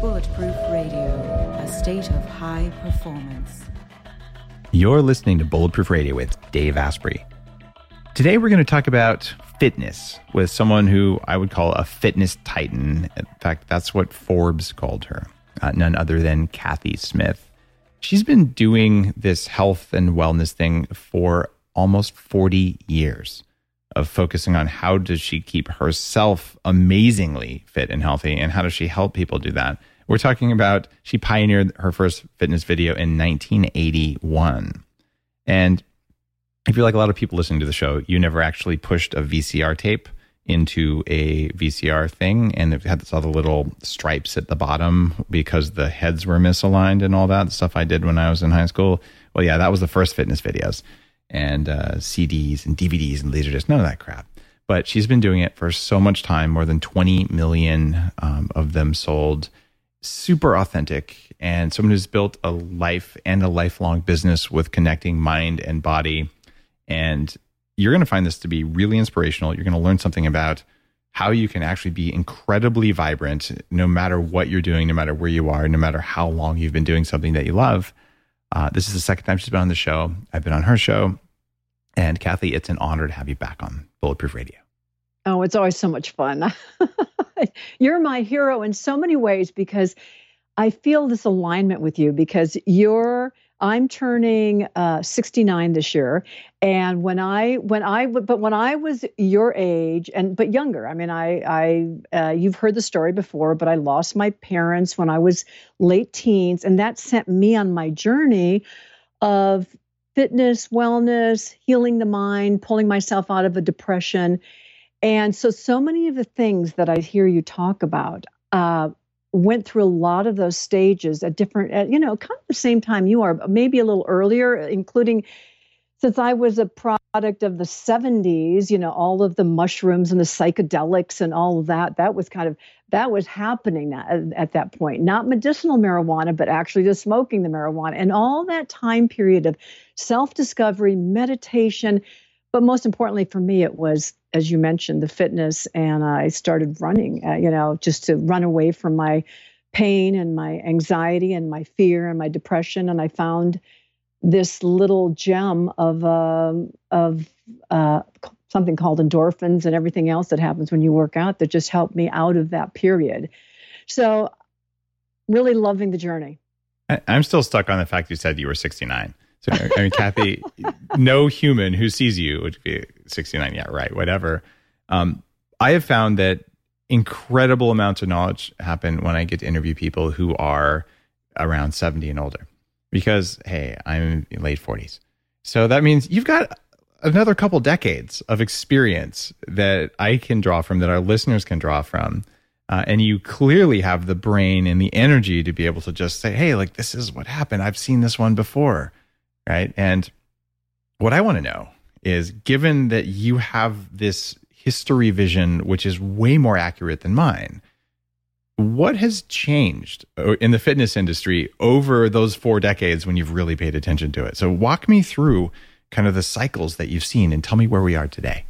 Bulletproof Radio, a state of high performance. You're listening to Bulletproof Radio with Dave Asprey. Today, we're going to talk about fitness with someone who I would call a fitness titan. In fact, that's what Forbes called her, uh, none other than Kathy Smith. She's been doing this health and wellness thing for almost 40 years of focusing on how does she keep herself amazingly fit and healthy and how does she help people do that we're talking about she pioneered her first fitness video in 1981 and if you're like a lot of people listening to the show you never actually pushed a vcr tape into a vcr thing and it had all the little stripes at the bottom because the heads were misaligned and all that stuff i did when i was in high school well yeah that was the first fitness videos and uh, CDs and DVDs and Laserdisc, none of that crap. But she's been doing it for so much time, more than 20 million um, of them sold. Super authentic, and someone who's built a life and a lifelong business with connecting mind and body. And you're going to find this to be really inspirational. You're going to learn something about how you can actually be incredibly vibrant no matter what you're doing, no matter where you are, no matter how long you've been doing something that you love. Uh, this is the second time she's been on the show. I've been on her show. And Kathy, it's an honor to have you back on Bulletproof Radio. Oh, it's always so much fun. you're my hero in so many ways because I feel this alignment with you because you're I'm turning uh, 69 this year, and when I when I but when I was your age and but younger, I mean, I I uh, you've heard the story before, but I lost my parents when I was late teens, and that sent me on my journey of fitness, wellness, healing the mind, pulling myself out of a depression. And so, so many of the things that I hear you talk about, uh, went through a lot of those stages at different, at, you know, kind of the same time you are, but maybe a little earlier, including since I was a product of the 70s, you know, all of the mushrooms and the psychedelics and all of that, that was kind of, that was happening at, at that point. Not medicinal marijuana, but actually just smoking the marijuana. And all that time period of self discovery, meditation, but most importantly for me, it was, as you mentioned, the fitness. And I started running, uh, you know, just to run away from my pain and my anxiety and my fear and my depression. And I found this little gem of, uh, of uh, something called endorphins and everything else that happens when you work out that just helped me out of that period. So, really loving the journey. I'm still stuck on the fact you said you were 69. So, I mean, Kathy, no human who sees you would be 69. Yeah, right, whatever. Um, I have found that incredible amounts of knowledge happen when I get to interview people who are around 70 and older. Because, hey, I'm late 40s. So that means you've got another couple decades of experience that I can draw from, that our listeners can draw from. Uh, and you clearly have the brain and the energy to be able to just say, hey, like, this is what happened. I've seen this one before right? And what I want to know is given that you have this history vision, which is way more accurate than mine, what has changed uh, in the fitness industry over those four decades when you've really paid attention to it? So, walk me through kind of the cycles that you've seen and tell me where we are today.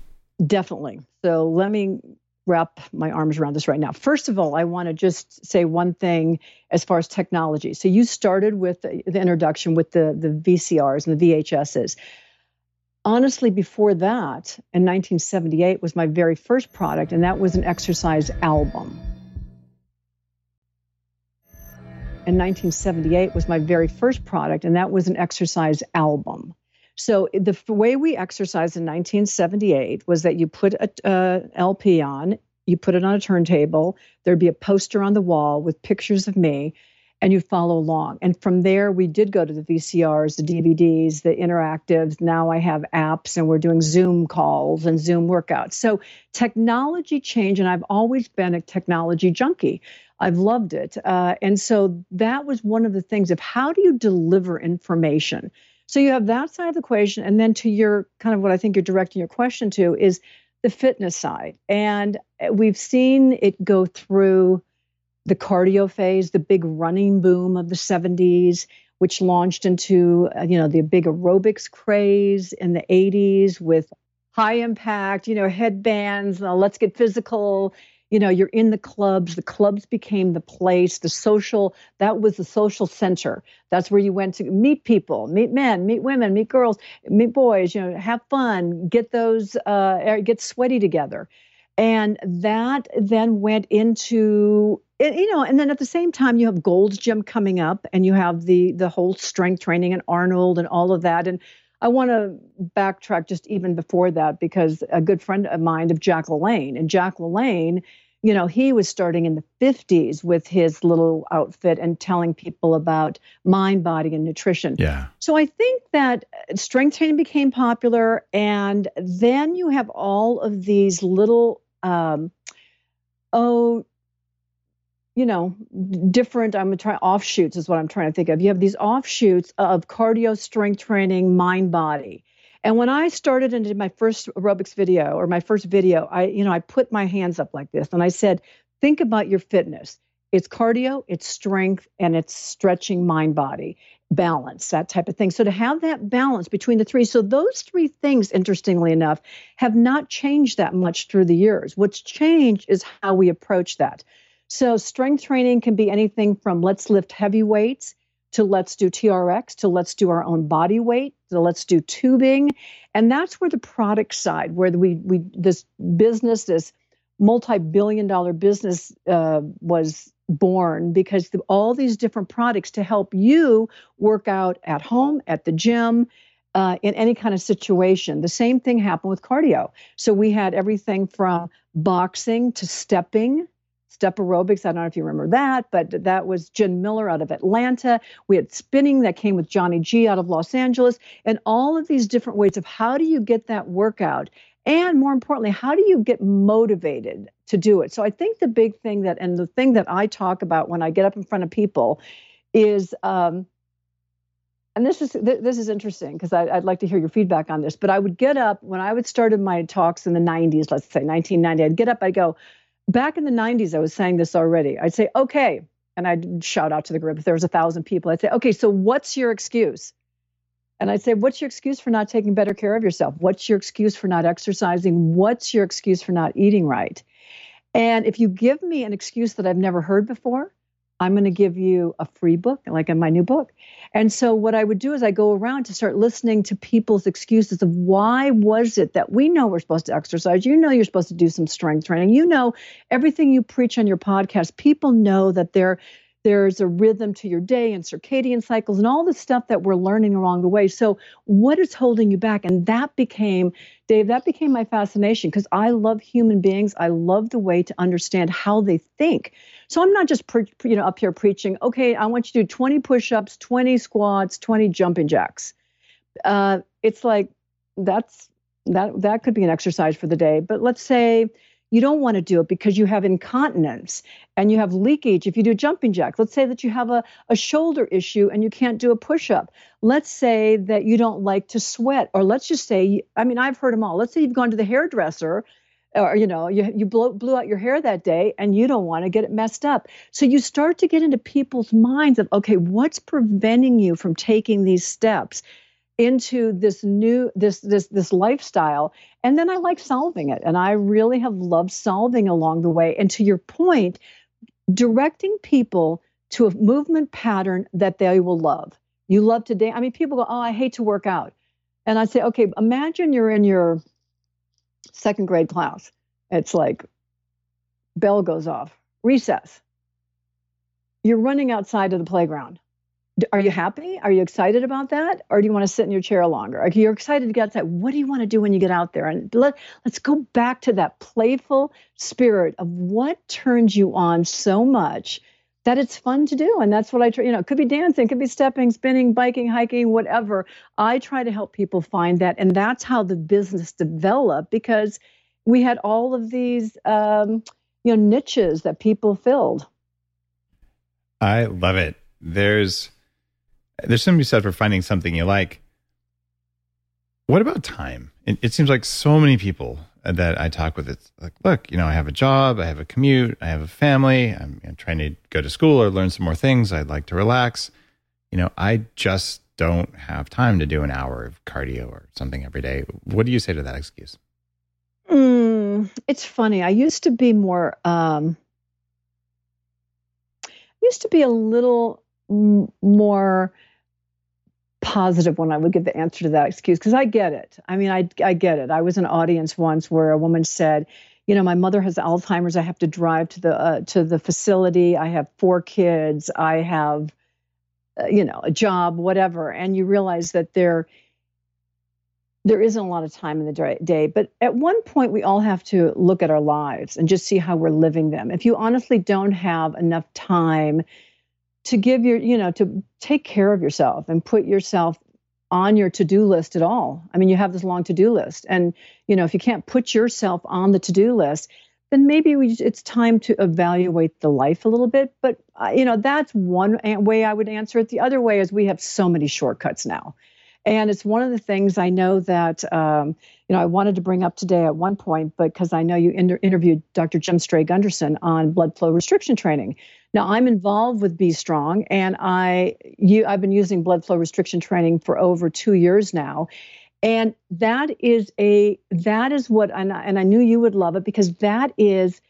Definitely. So, let me wrap my arms around this right now. First of all, I want to just say one thing as far as technology. So you started with the, introduction with the the VCRs and the VHSs. Honestly, before that, in 1978 was my very first product, and that was an exercise album. In 1978 was my very first product, and that was an exercise album. So the way we exercised in 1978 was that you put a, LP on, you put it on a turntable. There'd be a poster on the wall with pictures of me, and you follow along. And from there, we did go to the VCRs, the DVDs, the interactives. Now I have apps, and we're doing Zoom calls and Zoom workouts. So technology changed, and I've always been a technology junkie. I've loved it. Uh, and so that was one of the things of how do you deliver information? So you have that side of the equation. And then to your kind of what I think you're directing your question to is the fitness side. And uh, we've seen it go through the cardio phase, the big running boom of the 70s, which launched into, uh, you know, the big aerobics craze in the 80s with high impact, you know, headbands, uh, let's get physical, you know you're in the clubs the clubs became the place the social that was the social center. That's where you went to meet people meet men meet women meet girls meet boys you know have fun get those uh get sweaty together. And that then went into you know and then at the same time you have gold's gym coming up and you have the the whole strength training and arnold and all of that. And I want to backtrack just even before that because a good friend of mine of Jack LaLanne and Jack LaLanne, you know, he was starting in the 50s with his little outfit and telling people about mind, body, and nutrition. Yeah. So I think that strength training became popular, and then you have all of these little, um, oh, you know, different, I'm trying offshoots is what I'm trying to think of. You have these offshoots of cardio, strength training, mind, body. And when I started and did my first aerobics video or my first video, I, you know, I put my hands up like this and I said, think about your fitness. It's cardio, it's strength, and it's stretching mind body balance, that type of thing. So to have that balance between the three, so those three things, interestingly enough, have not changed that much through the years. What's changed is how we approach that. So, strength training can be anything from let's lift heavy weights to let's do TRX to let's do our own body weight to let's do tubing. And that's where the product side, where we, we this business, this multi billion dollar business uh, was born because the, all these different products to help you work out at home, at the gym. Uh, in any kind of situation. The same thing happened with cardio. So we had everything from boxing to stepping step aerobics. I don't know if you remember that, but that was Gin Miller out of Atlanta. We had spinning that came with Johnny G out of Los Angeles, and all of these different ways of how do you get that workout? And more importantly, how do you get motivated to do it? So I think the big thing that, and the thing that I talk about when I get up in front of people is, um, and this is this is interesting because I'd like to hear your feedback on this. But I would get up when I would started my talks in the 90s, let's say 1990. I'd get up, I'd go, back in the 90s, I was saying this already. I'd say, okay. And I'd shout out to the group if there was a thousand people. I'd say, okay, so what's your excuse? And I'd say, what's your excuse for not taking better care of yourself? What's your excuse for not exercising? What's your excuse for not eating right? And if you give me an excuse that I've never heard before, I'm going to give you a free book, like in my new book. And so what I would do is I go around to start listening to people's excuses of why was it that we know we're supposed to exercise, you know you're supposed to do some strength training, you know everything you preach on your podcast, people know that they're there's a rhythm to your day and circadian cycles and all the stuff that we're learning along the way. So, what is holding you back? And that became, Dave, that became my fascination because I love human beings. I love the way to understand how they think. So, I'm not just, pre- you know, up here preaching, okay, I want you to do 20 push ups, 20 squats, 20 jumping jacks. Uh, it's like, that's, that, that could be an exercise for the day. But let's say, you don't want to do it because you have incontinence and you have leakage if you do jumping jacks. Let's say that you have a, a shoulder issue and you can't do a push up. Let's say that you don't like to sweat, or let's just say, I mean, I've heard them all. Let's say you've gone to the hairdresser or you know you, you blew, blew out your hair that day and you don't want to get it messed up so you start to get into people's minds of okay what's preventing you from taking these steps into this new this this this lifestyle. And then i like solving it. And i really have loved solving along the way. And to your point directing people to a movement pattern that they will love. You love to dance i mean people go oh i hate to work out. And i say okay imagine you're in your second grade class. It's like bell goes off. Recess. You're running outside of the playground are you happy? Are you excited about that? Or do you want to sit in your chair longer? Are you excited to get outside? What do you want to do when you get out there? And let, let's go back to that playful spirit of what turns you on so much that it's fun to do. And that's what I try, you know, it could be dancing, it could be stepping, spinning, biking, hiking, whatever. I try to help people find that. And that's how the business developed because we had all of these, um, you know, niches that people filled. I love it. There's, there's something to be said for finding something you like. What about time? It, it seems like so many people that I talk with, it's like, look, you know, I have a job, I have a commute, I have a family, I'm, trying to go to school or learn some more things. I'd like to relax. You know, I just don't have time to do an hour of cardio or something every day. What do you say to that excuse? Mm, it's funny. I used to be more, um, used to be a little more positive when I would give the answer to that excuse because I get it. I mean, I I get it. I was an audience once where a woman said, you know, my mother has Alzheimer's. I have to drive to the uh, to the facility. I have four kids. I have, uh, you know, a job, whatever. And you realize that there there isn't a lot of time in the day. But at one point, we all have to look at our lives and just see how we're living them. If you honestly don't have enough time to give your, you know, to take care of yourself and put yourself on your to-do list at all. I mean, you have this long to-do list and, you know, if you can't put yourself on the to-do list, then maybe we, it's time to evaluate the life a little bit. But, uh, you know, that's one way I would answer it. The other way is we have so many shortcuts now. And it's one of the things I know that, um, you know, I wanted to bring up today at one point, but because I know you inter- interviewed Dr. Jim Stray-Gundersen on blood flow restriction training. Now I'm involved with B Strong, and I you I've been using blood flow restriction training for over two years now, and that is a that is what and I, and I knew you would love it because that is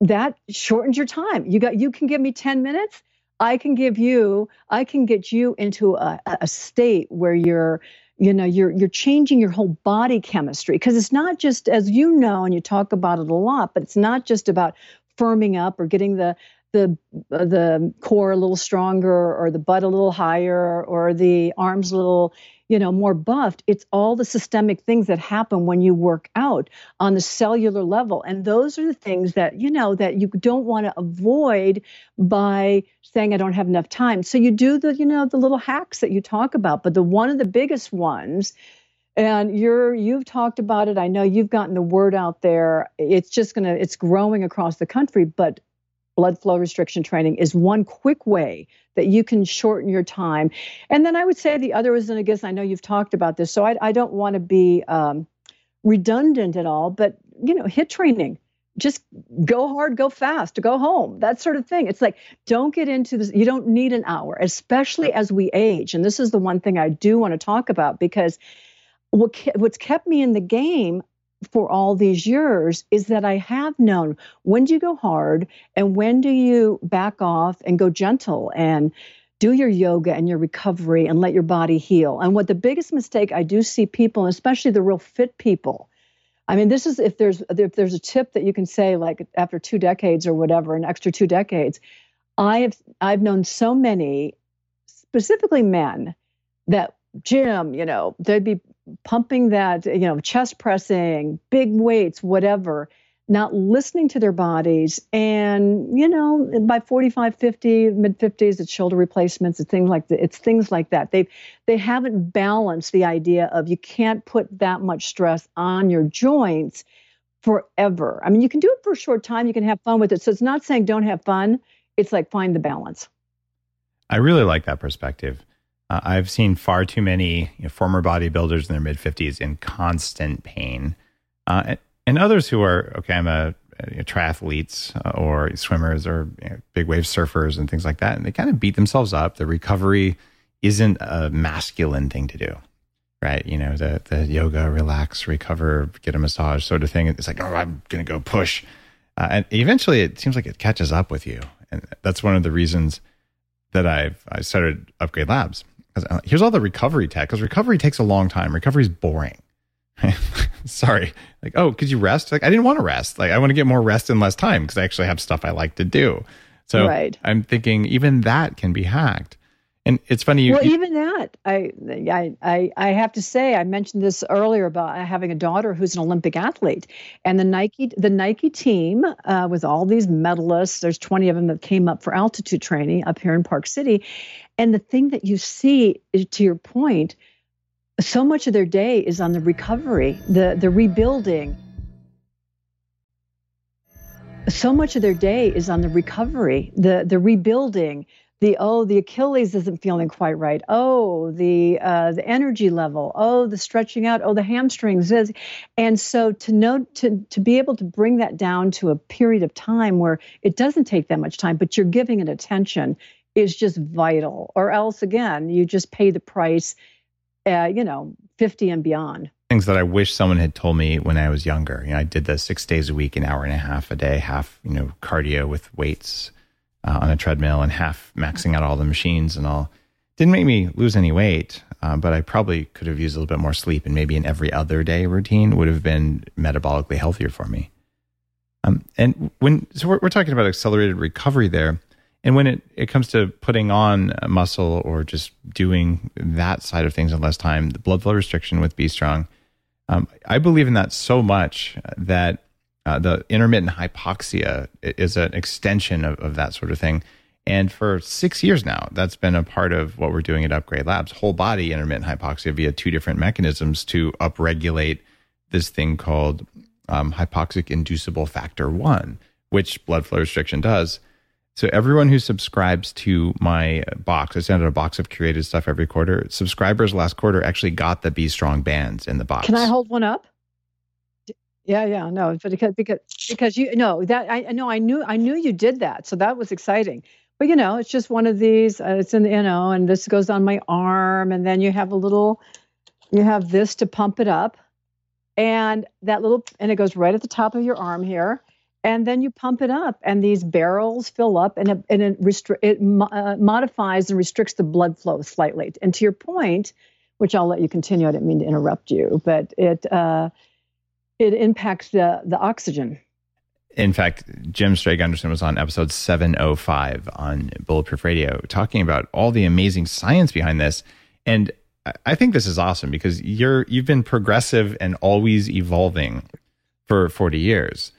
that shortens your time. You got you can give me ten minutes. I can give you I can get you into a, a state where you're you know you're you're changing your whole body chemistry. Because it's not just as you know and you talk about it a lot but it's not just about firming up or getting the the uh, the core a little stronger or the butt a little higher or the arms a little you know more buffed it's all the systemic things that happen when you work out on the cellular level. And those are the things that you know that you don't want to avoid by saying i don't have enough time. So you do the you know the little hacks that you talk about but the one of the biggest ones and you're you've talked about it i know you've gotten the word out there it's just going to it's growing across the country but blood flow restriction training is one quick way that you can shorten your time. And then I would say the other is, and I guess I know you've talked about this, so I, I don't want to be um, redundant at all, but you know, HIIT training. Just go hard, go fast, go home, that sort of thing. It's like, don't get into this. You don't need an hour, especially as we age. And this is the one thing I do want to talk about because what, what's kept me in the game for all these years is that I have known when do you go hard and when do you back off and go gentle and do your yoga and your recovery and let your body heal. And what the biggest mistake I do see people, especially the real fit people, I mean, this is if there's if there's a tip that you can say like after two decades or whatever, an extra two decades, I have I've known so many, specifically men, that gym, you know, they'd be pumping that, you know, chest pressing, big weights, whatever, not listening to their bodies. And, you know, by 45, 50, mid 50s, it's shoulder replacements, it's things like that. It's things like that. They've, they haven't balanced the idea of you can't put that much stress on your joints forever. I mean, you can do it for a short time, you can have fun with it. So it's not saying don't have fun, it's like find the balance. I really like that perspective. Uh, I've seen far too many you know, former bodybuilders in their mid 50s in constant pain. Uh, and, others who are, okay, I'm a, a triathletes uh, or swimmers or you know, big wave surfers and things like that. And they kind of beat themselves up. The recovery isn't a masculine thing to do, right? You know, the, the yoga, relax, recover, get a massage sort of thing. It's like, oh, I'm going to go push. Uh, and eventually it seems like it catches up with you. And that's one of the reasons that I've I started Upgrade Labs Uh, here's all the recovery tech because recovery takes a long time. Recovery is boring. Sorry. Like, oh, could you rest? Like, I didn't want to rest. Like, I want to get more rest in less time because I actually have stuff I like to do. So right. I'm thinking even that can be hacked. And it's funny. You, well, even that, I, I, I, I have to say, I mentioned this earlier about having a daughter who's an Olympic athlete, and the Nike, the Nike team uh, with all these medalists. There's 20 of them that came up for altitude training up here in Park City, and the thing that you see, to your point, so much of their day is on the recovery, the the rebuilding. So much of their day is on the recovery, the the rebuilding, the oh the achilles isn't feeling quite right. Oh the uh, the energy level. Oh the stretching out. Oh the hamstrings. Is and so to know to to be able to bring that down to a period of time where it doesn't take that much time but you're giving it attention is just vital. Or else again you just pay the price uh, you know 50 and beyond. Things that I wish someone had told me when I was younger. You know, I did the six days a week, an hour and a half a day, half you know cardio with weights on a treadmill, and half maxing out all the machines and all. Didn't make me lose any weight, uh, but I probably could have used a little bit more sleep, and maybe an every other day routine would have been metabolically healthier for me. Um, and when so we're, we're talking about accelerated recovery there. And when it, it comes to putting on muscle or just doing that side of things in less time, the blood flow restriction with B Strong, um, I believe in that so much that uh, the intermittent hypoxia is an extension of, of that sort of thing. And for six years now, that's been a part of what we're doing at Upgrade Labs whole body intermittent hypoxia via two different mechanisms to upregulate this thing called um, hypoxic inducible factor one, which blood flow restriction does. So everyone who subscribes to my box, I send out a box of curated stuff every quarter. Subscribers last quarter actually got the B Strong bands in the box. Can I hold one up? Yeah, yeah, no, but because because because you know that I know I knew I knew you did that, so that was exciting. But you know, it's just one of these. Uh, it's in you know, and this goes on my arm, and then you have a little, you have this to pump it up, and that little, and it goes right at the top of your arm here, and then you pump it up and these barrels fill up and it, and it, restri- it uh, modifies and restricts the blood flow slightly and to your point which i'll let you continue i didn't mean to interrupt you but it uh, it impacts the the oxygen. In fact Jim Stray-Gundersen was on episode 705 on bulletproof radio talking about all the amazing science behind this. And i think this is awesome because you're you've been progressive and always evolving for 40 years.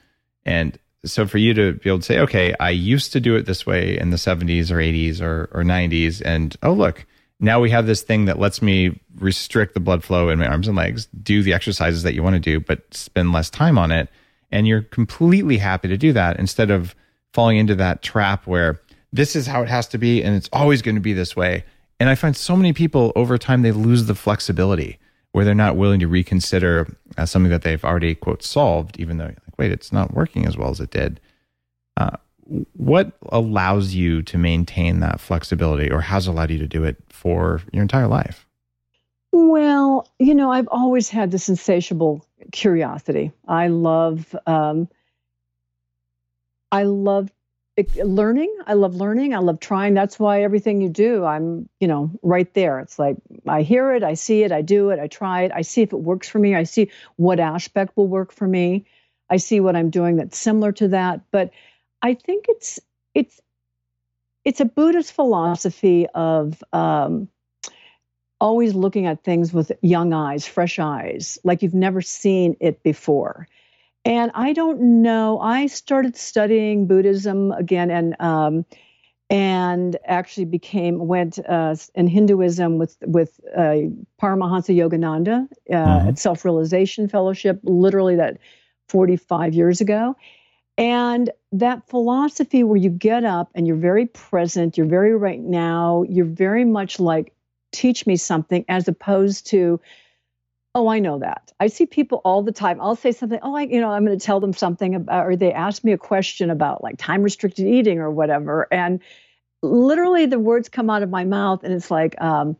And so for you to be able to say, okay, I used to do it this way in the 70s or 80s or, or 90s, and oh, look, now we have this thing that lets me restrict the blood flow in my arms and legs, do the exercises that you want to do, but spend less time on it. And you're completely happy to do that instead of falling into that trap where this is how it has to be and it's always going to be this way. And I find so many people over time, they lose the flexibility where they're not willing to reconsider uh, something that they've already, quote, solved, even though like, wait, it's not working as well as it did. Uh, what allows you to maintain that flexibility or has allowed you to do it for your entire life? Well, you know, I've always had this insatiable curiosity. I love, um, I love learning. I love learning. I love trying. That's why everything you do, I'm, you know, right there. It's like I hear it, I see it, I do it, I try it, I see if it works for me, I see what aspect will work for me. I see what I'm doing that's similar to that. But I think it's it's it's a Buddhist philosophy of um, always looking at things with young eyes, fresh eyes, like you've never seen it before. And I don't know. I started studying Buddhism again, and um, and actually became went uh, in Hinduism with with uh, Paramahansa Yogananda uh, mm-hmm. at Self Realization Fellowship. Literally, that 45 years ago. And that philosophy where you get up and you're very present, you're very right now, you're very much like, teach me something, as opposed to, oh, I know that. I see people all the time. I'll say something, oh, I, you know, I'm going to tell them something about, or they ask me a question about like time restricted eating or whatever. And literally the words come out of my mouth and it's like, um,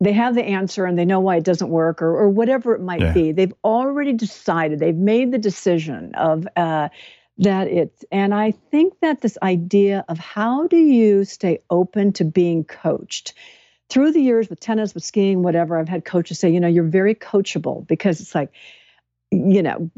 they have the answer and they know why it doesn't work or, or whatever it might yeah. be. They've already decided, they've made the decision of uh, that it's, and I think that this idea of how do you stay open to being coached? Through the years with tennis, with skiing, whatever, I've had coaches say, you know, you're very coachable because it's like, you know,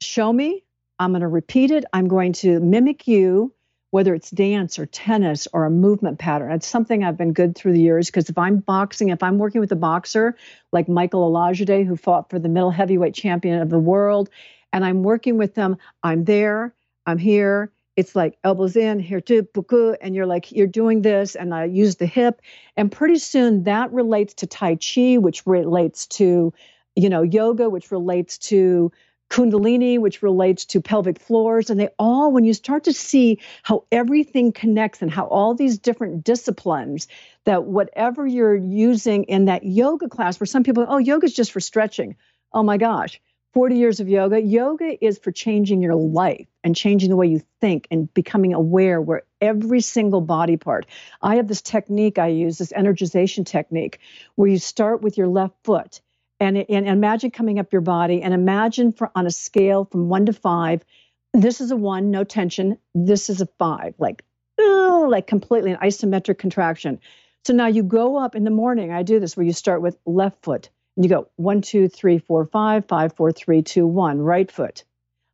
show me, I'm going to repeat it, I'm going to mimic you whether it's dance or tennis or a movement pattern. It's something I've been good through the years because if I'm boxing, if I'm working with a boxer like Michael Olajide, who fought for the middle heavyweight champion of the world, and I'm working with them, I'm there, I'm here. It's like elbows in, here to buku, and you're like, you're doing this, and I use the hip. And pretty soon that relates to Tai Chi, which relates to, you know, yoga, which relates to Kundalini, which relates to pelvic floors. And they all, when you start to see how everything connects and how all these different disciplines, that whatever you're using in that yoga class, where some people, oh, yoga is just for stretching. Oh my gosh, 40 years of yoga. Yoga is for changing your life and changing the way you think and becoming aware where every single body part. I have this technique I use, this energization technique, where you start with your left foot and, and imagine coming up your body and imagine for, on a scale from one to five this is a one no tension this is a five like oh, like completely an isometric contraction. So now you go up in the morning i do this where you start with left foot and you go one two three four five five four three two one right foot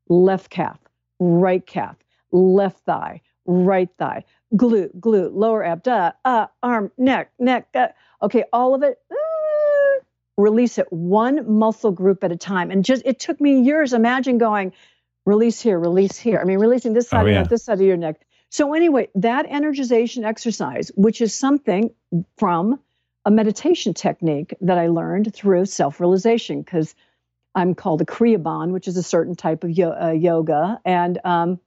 left calf right calf left thigh right thigh glute glute lower abdomen uh, arm neck neck uh, okay all of it uh, release it one muscle group at a time. And just it took me years. Imagine going, release here, release here. I mean, releasing this side oh, of your neck, this side of your neck. So anyway, that energization exercise, which is something from a meditation technique that I learned through self-realization, because I'm called a Kriyaban, which is a certain type of yo- uh, yoga, and um,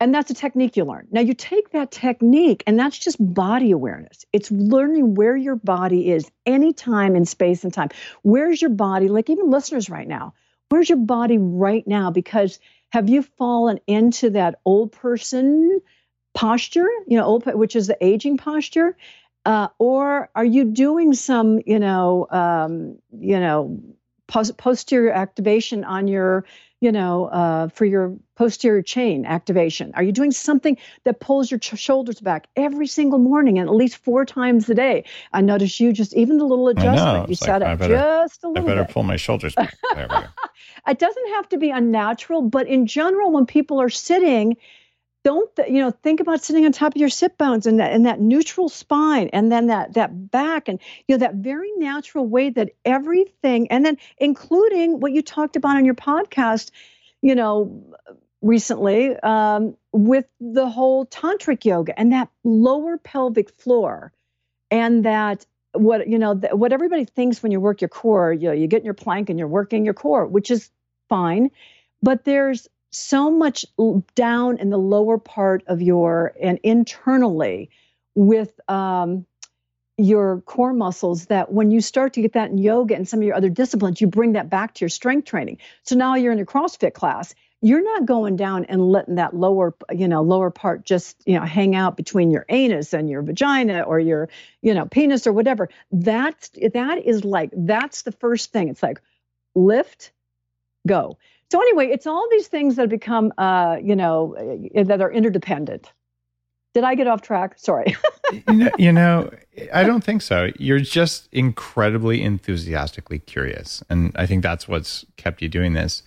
and that's a technique you learn. Now you take that technique, and that's just body awareness. It's learning where your body is anytime in space and time. Where's your body? Like even listeners right now, where's your body right now? Because have you fallen into that old person posture, you know, old, which is the aging posture? Uh, or are you doing some, you know, um, you know, posterior activation on your you know, uh, for your posterior chain activation? Are you doing something that pulls your ch- shoulders back every single morning and at least four times a day? I notice you just even the little adjustment you set like, up just a little. I better bit. pull my shoulders back. it doesn't have to be unnatural, but in general, when people are sitting don't you know think about sitting on top of your sit bones and that and that neutral spine and then that that back and you know that very natural way that everything and then including what you talked about on your podcast you know recently um, with the whole tantric yoga and that lower pelvic floor and that what you know what everybody thinks when you work your core you know you get in your plank and you're working your core which is fine but there's so much down in the lower part of your and internally with um, your core muscles that when you start to get that in yoga and some of your other disciplines, you bring that back to your strength training. So now you're in a CrossFit class. You're not going down and letting that lower, you know, lower part just, you know, hang out between your anus and your vagina or your, you know, penis or whatever. That's that is like that's the first thing. It's like lift, go. So anyway, it's all these things that become, uh, you know, uh, that are interdependent. Did I get off track? Sorry. you, know, you know, I don't think so. You're just incredibly enthusiastically curious, and I think that's what's kept you doing this.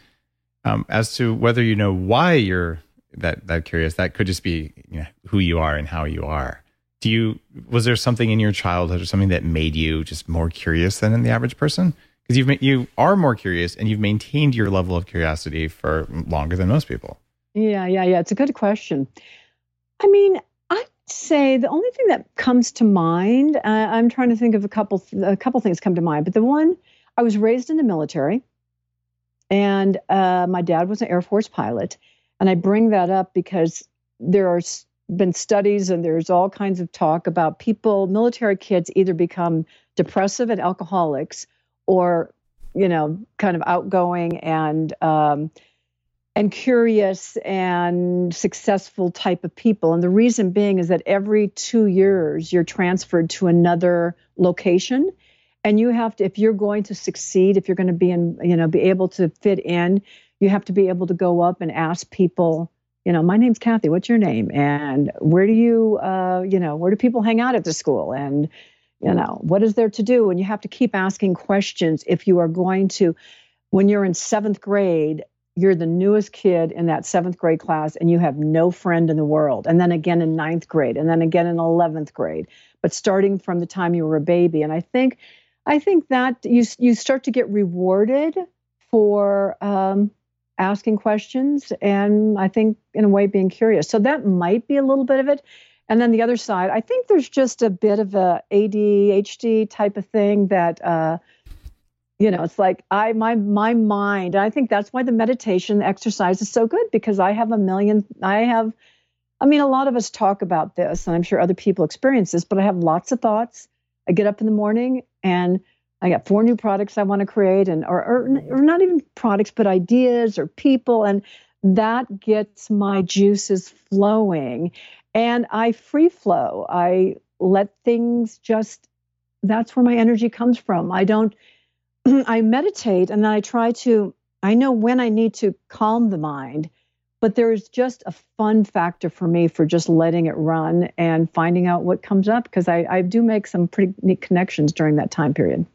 Um, as to whether you know why you're that that curious, that could just be you know, who you are and how you are. Do you was there something in your childhood or something that made you just more curious than the average person? Because you've you are more curious and you've maintained your level of curiosity for longer than most people. Yeah, yeah, yeah. It's a good question. I mean, I'd say the only thing that comes to mind. Uh, I'm trying to think of a couple. A couple things come to mind, but the one I was raised in the military, and uh, my dad was an Air Force pilot, and I bring that up because there are been studies and there's all kinds of talk about people, military kids, either become depressive and alcoholics or you know kind of outgoing and um, and curious and successful type of people. And the reason being is that every two years you're transferred to another location. And you have to if you're going to succeed if you're going to be in you know be able to fit in you have to be able to go up and ask people you know my name's kathy what's your name? And where do you uh, you know where do people hang out at the school? And you know what is there to do? And you have to keep asking questions if you are going to when you're in seventh grade you're the newest kid in that seventh grade class and you have no friend in the world. And then again in ninth grade and then again in 11th grade. But starting from the time you were a baby. And i think i think that you you start to get rewarded for um, asking questions and i think in a way being curious. So that might be a little bit of it and then the other side, I think there's just a bit of a ADHD type of thing that, uh, you know, it's like I my my mind. I think that's why the meditation exercise is so good because I have a million. I have, I mean, a lot of us talk about this, and I'm sure other people experience this. But I have lots of thoughts. I get up in the morning and I got four new products I want to create, and or, or, or not even products, but ideas or people, and that gets my juices flowing and I free flow. I let things just that's where my energy comes from. I don't I meditate and then I try to I know when I need to calm the mind, but there's just a fun factor for me for just letting it run and finding out what comes up because I, I do make some pretty neat connections during that time period.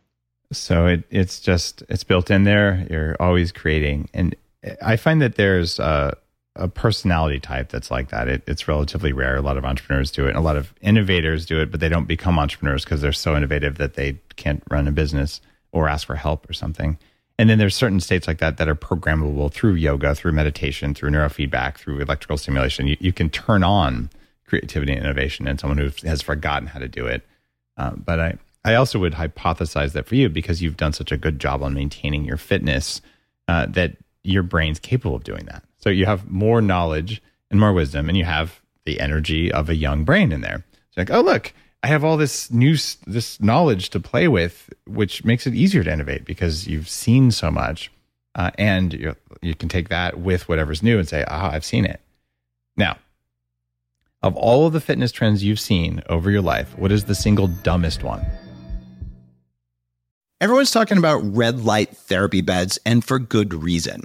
So it, it's just it's built in there. You're always creating, and I find that there's a, a personality type that's like that. It, it's relatively rare. A lot of entrepreneurs do it, and a lot of innovators do it, but they don't become entrepreneurs because they're so innovative that they can't run a business or ask for help or something. And then there's certain states like that that are programmable through yoga, through meditation, through neurofeedback, through electrical stimulation. You, you can turn on creativity and innovation in someone who has forgotten how to do it. Um, but I, I also would hypothesize that for you, because you've done such a good job on maintaining your fitness, uh, that your brain's capable of doing that. So you have more knowledge and more wisdom, and you have the energy of a young brain in there. It's like, oh, look, I have all this new this knowledge to play with, which makes it easier to innovate because you've seen so much, uh, and you you can take that with whatever's new and say, ah, I've seen it. Now, of all of the fitness trends you've seen over your life, what is the single dumbest one? Everyone's talking about red light therapy beds, and for good reason.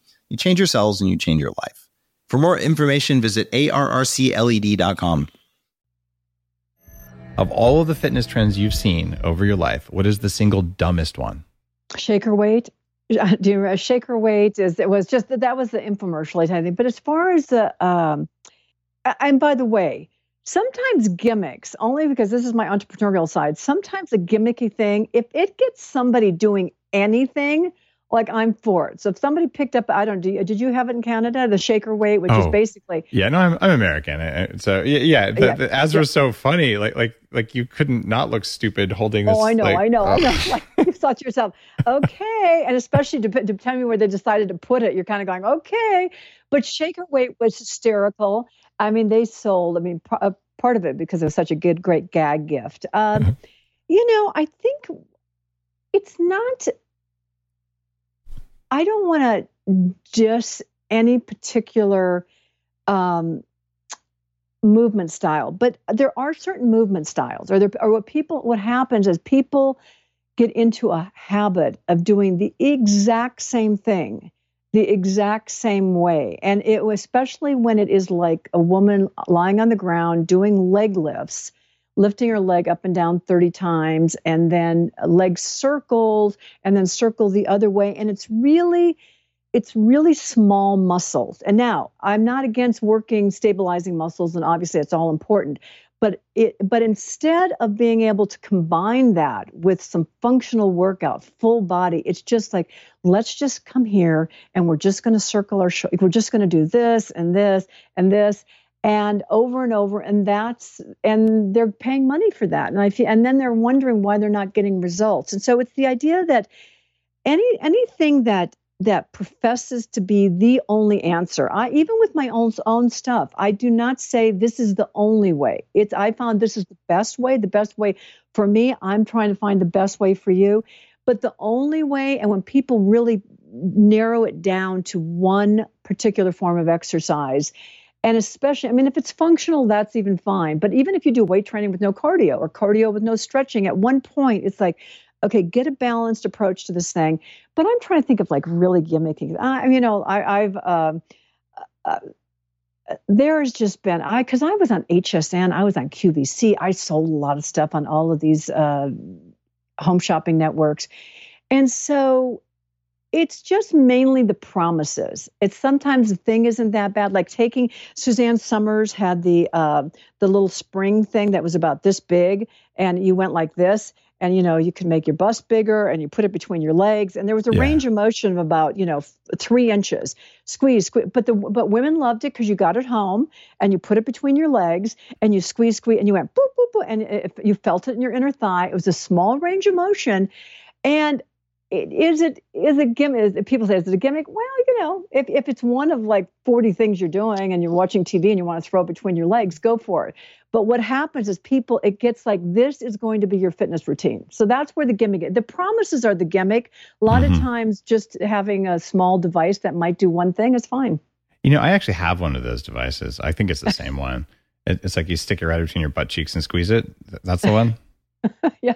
You change your cells and you change your life. For more information, visit arrcled.com. Of all of the fitness trends you've seen over your life, what is the single dumbest one? Shaker weight. Do you remember? shaker weight is it was just that that was the infomercial I think. But as far as the um, and by the way, sometimes gimmicks, only because this is my entrepreneurial side, sometimes a gimmicky thing, if it gets somebody doing anything, like I'm for it. So if somebody picked up, I don't do. Did you have it in Canada? The shaker weight, which oh, is basically yeah. No, I'm, I'm American, so yeah, yeah. The, yeah. The, as yeah. so funny, like like like you couldn't not look stupid holding this. Oh, I know, like, I know, oh. I know. Like you thought to yourself, okay, and especially to, to tell me where they decided to put it, you're kind of going, okay. But shaker weight was hysterical. I mean, they sold. I mean, uh, part of it because it was such a good, great gag gift. Um, mm-hmm. You know, I think it's not. I don't want to just any particular um, movement style, but there are certain movement styles, or there, or what people, what happens is people get into a habit of doing the exact same thing the exact same way. And it especially when it is like a woman lying on the ground doing leg lifts, lifting her leg up and down 30 times, and then uh, leg circles, and then circle the other way. And it's really, it's really small muscles. And now I'm not against working stabilizing muscles, and obviously it's all important but it but instead of being able to combine that with some functional workout full body it's just like let's just come here and we're just going to circle our sh- we're just going to do this and this and this and over and over and that's and they're paying money for that and i feel and then they're wondering why they're not getting results and so it's the idea that any anything that that professes to be the only answer. I even with my own own stuff, I do not say this is the only way. It's I found this is the best way, the best way for me. I'm trying to find the best way for you. But the only way, and when people really narrow it down to one particular form of exercise, and especially, I mean, if it's functional, that's even fine. But even if you do weight training with no cardio or cardio with no stretching, at one point, it's like, okay, get a balanced approach to this thing. But I'm trying to think of like really gimmicky. I, you know, I, have um, uh, uh, there's just been I because I was on HSN, I was on QVC, I sold a lot of stuff on all of these uh, home shopping networks, and so it's just mainly the promises. It's sometimes the thing isn't that bad. Like taking Suzanne Somers had the uh, the little spring thing that was about this big, and you went like this, and you know you can make your bust bigger and you put it between your legs and there was a yeah. range of motion of about you know three inches squeeze, squeeze but the but women loved it because you got it home and you put it between your legs and you squeeze squeeze and you went boop boop boop, and if you felt it in your inner thigh, it was a small range of motion, and is it is a gimmick? Is, people say is it a gimmick? Well, you know, if if it's one of like forty things you're doing and you're watching TV and you want to throw it between your legs, go for it. But what happens is people it gets like this is going to be your fitness routine. So that's where the gimmick. Is. The promises are the gimmick. A lot mm-hmm. of times, just having a small device that might do one thing is fine. You know, I actually have one of those devices. I think it's the same one. It's like you stick it right between your butt cheeks and squeeze it. That's the one. yeah.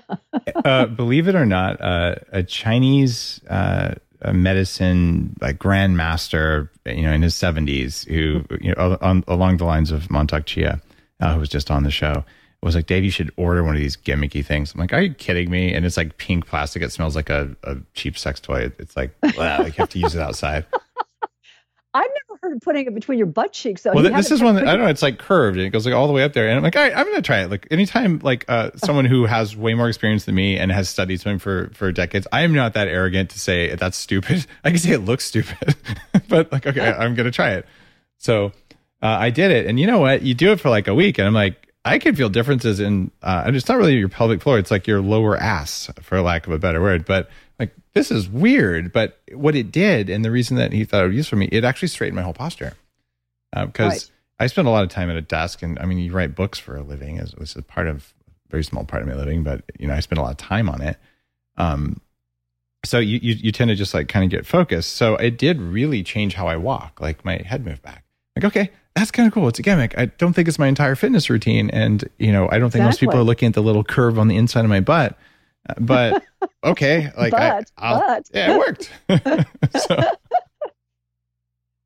uh, believe it or not, uh, a Chinese uh, a medicine like grandmaster, you know, in his seventies, who you know, on, along the lines of Mantak Chia, uh, who was just on the show, was like, Dave, you should order one of these gimmicky things. I'm like, are you kidding me? And it's like pink plastic. It smells like a, a cheap sex toy. It's like, wow, like you have to use it outside. I've putting it between your butt cheeks. Though. Well, this is one that, I don't know. It's like curved and it goes like all the way up there. And I'm like, all right, I'm going to try it. Like anytime, like uh, someone who has way more experience than me and has studied swimming for for decades, I am not that arrogant to say that's stupid. I can say it looks stupid, but like, okay, I'm going to try it. So uh, I did it, and you know what? You do it for like a week, and I'm like, I can feel differences in. Uh, and it's not really your pelvic floor; it's like your lower ass, for lack of a better word, but like this is weird. But what it did, and the reason that he thought it would use for me, it actually straightened my whole posture. Because uh, right. I spend a lot of time at a desk, and I mean, you write books for a living. This is a part of very small part of my living, but you know, I spend a lot of time on it. Um, so you, you you tend to just like kind of get focused. So it did really change how I walk. Like my head moved back. Like okay, that's kind of cool. It's a gimmick. I don't think it's my entire fitness routine, and you know, I don't think exactly. most people are looking at the little curve on the inside of my butt but okay, like but, I, but. yeah, it worked. so.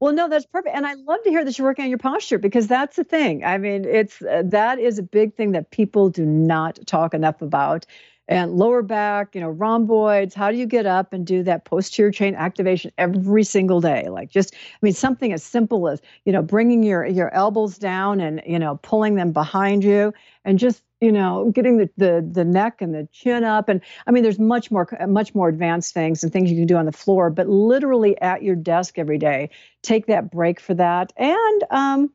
Well, no, that's perfect, and I love to hear that you're working on your posture because that's the thing. I mean, it's uh, that is a big thing that people do not talk enough about. And lower back, you know, rhomboids. How do you get up and do that posterior chain activation every single day? Like just, I mean, something as simple as you know, bringing your your elbows down and you know, pulling them behind you, and just you know getting the, the the neck and the chin up and i mean there's much more much more advanced things and things you can do on the floor but literally at your desk every day take that break for that and um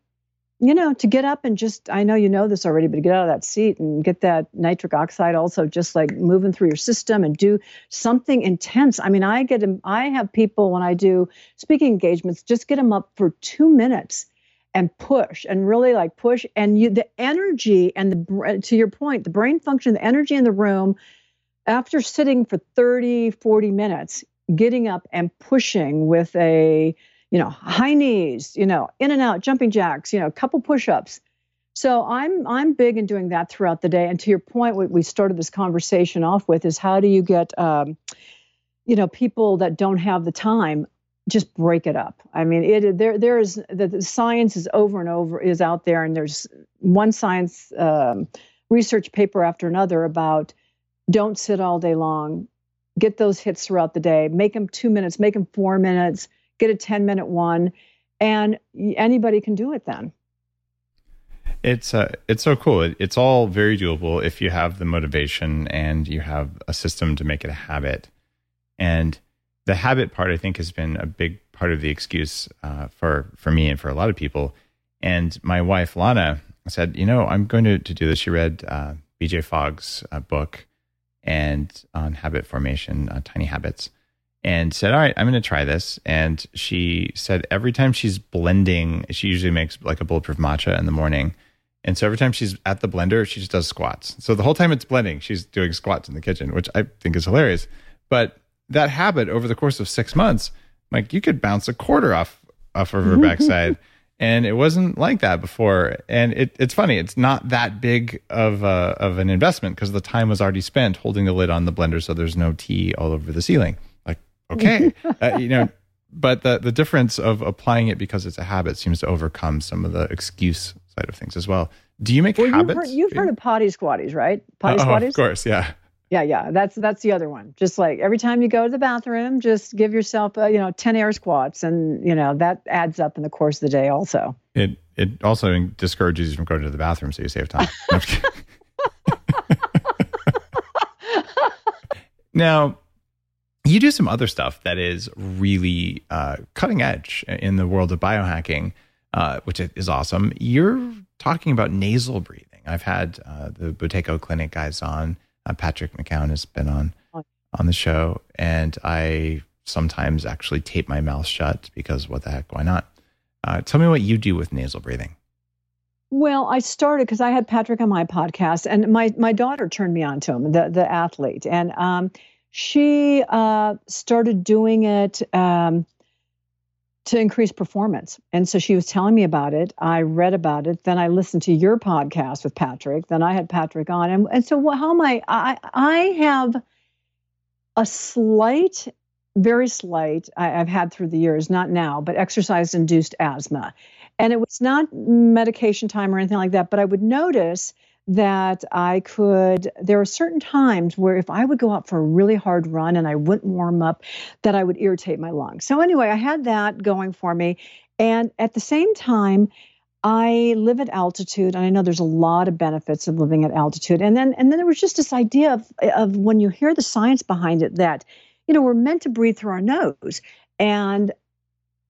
you know to get up and just i know you know this already but get out of that seat and get that nitric oxide also just like moving through your system and do something intense. I mean i get i have people when i do speaking engagements just get them up for two minutes and push and really like push. And you the energy and the to your point the brain function the energy in the room after sitting for 30 40 minutes getting up and pushing with a you know high knees you know in and out jumping jacks you know a couple push-ups. So i'm i'm big in doing that throughout the day. And to your point what we started this conversation off with is how do you get um, you know people that don't have the time just break it up. I mean, it there there is the, the science is over and over is out there, and there's one science um, research paper after another about don't sit all day long, get those hits throughout the day, make them two minutes, make them four minutes, get a ten minute one, and anybody can do it then. It's uh, it's so cool. It, it's all very doable if you have the motivation and you have a system to make it a habit, and the habit part, I think, has been a big part of the excuse uh, for for me and for a lot of people. And my wife Lana said, "You know, I'm going to, to do this." She read uh, B.J. Fogg's uh, book and on habit formation, uh, Tiny Habits, and said, "All right, I'm going to try this." And she said every time she's blending, she usually makes like a bulletproof matcha in the morning. And so every time she's at the blender, she just does squats. So the whole time it's blending, she's doing squats in the kitchen, which I think is hilarious. But that habit over the course of six months, like you could bounce a quarter off off of her backside. And it wasn't like that before. And it, it's funny, it's not that big of a, of an investment because the time was already spent holding the lid on the blender so there's no tea all over the ceiling. Okay, uh, you know, but the the difference of applying it because it's a habit seems to overcome some of the excuse side of things as well. Do you make well, habits? You've heard, you've heard of potty squatties, right? Potty uh, squatties. of course, yeah yeah yeah that's that's the other one just like every time you go to the bathroom just give yourself a, you know 10 air squats and you know that adds up in the course of the day also it it also discourages you from going to the bathroom so you save time now you do some other stuff that is really uh, cutting edge in the world of biohacking uh, which is awesome you're talking about nasal breathing I've had uh, the Buteyko Clinic guys on. Uh, Patrick McKeown has been on on the show, and I sometimes actually tape my mouth shut because what the heck, why not? Uh, tell me what you do with nasal breathing. Well, I started because I had Patrick on my podcast, and my my daughter turned me on to him, the the athlete, and um, she uh, started doing it um, to increase performance. And so she was telling me about it. I read about it. Then I listened to your podcast with Patrick. Then I had Patrick on, and and so how am I? I I have a slight very slight I, have had through the years, not now, but exercise induced asthma. And it was not medication time or anything like that, but I would notice that I could, there are certain times where if I would go out for a really hard run and I wouldn't warm up, that I would irritate my lungs. So, anyway, I had that going for me. And at the same time, I live at altitude, and I know there's a lot of benefits of living at altitude. And then, and then there was just this idea of, of when you hear the science behind it that, you know, we're meant to breathe through our nose. And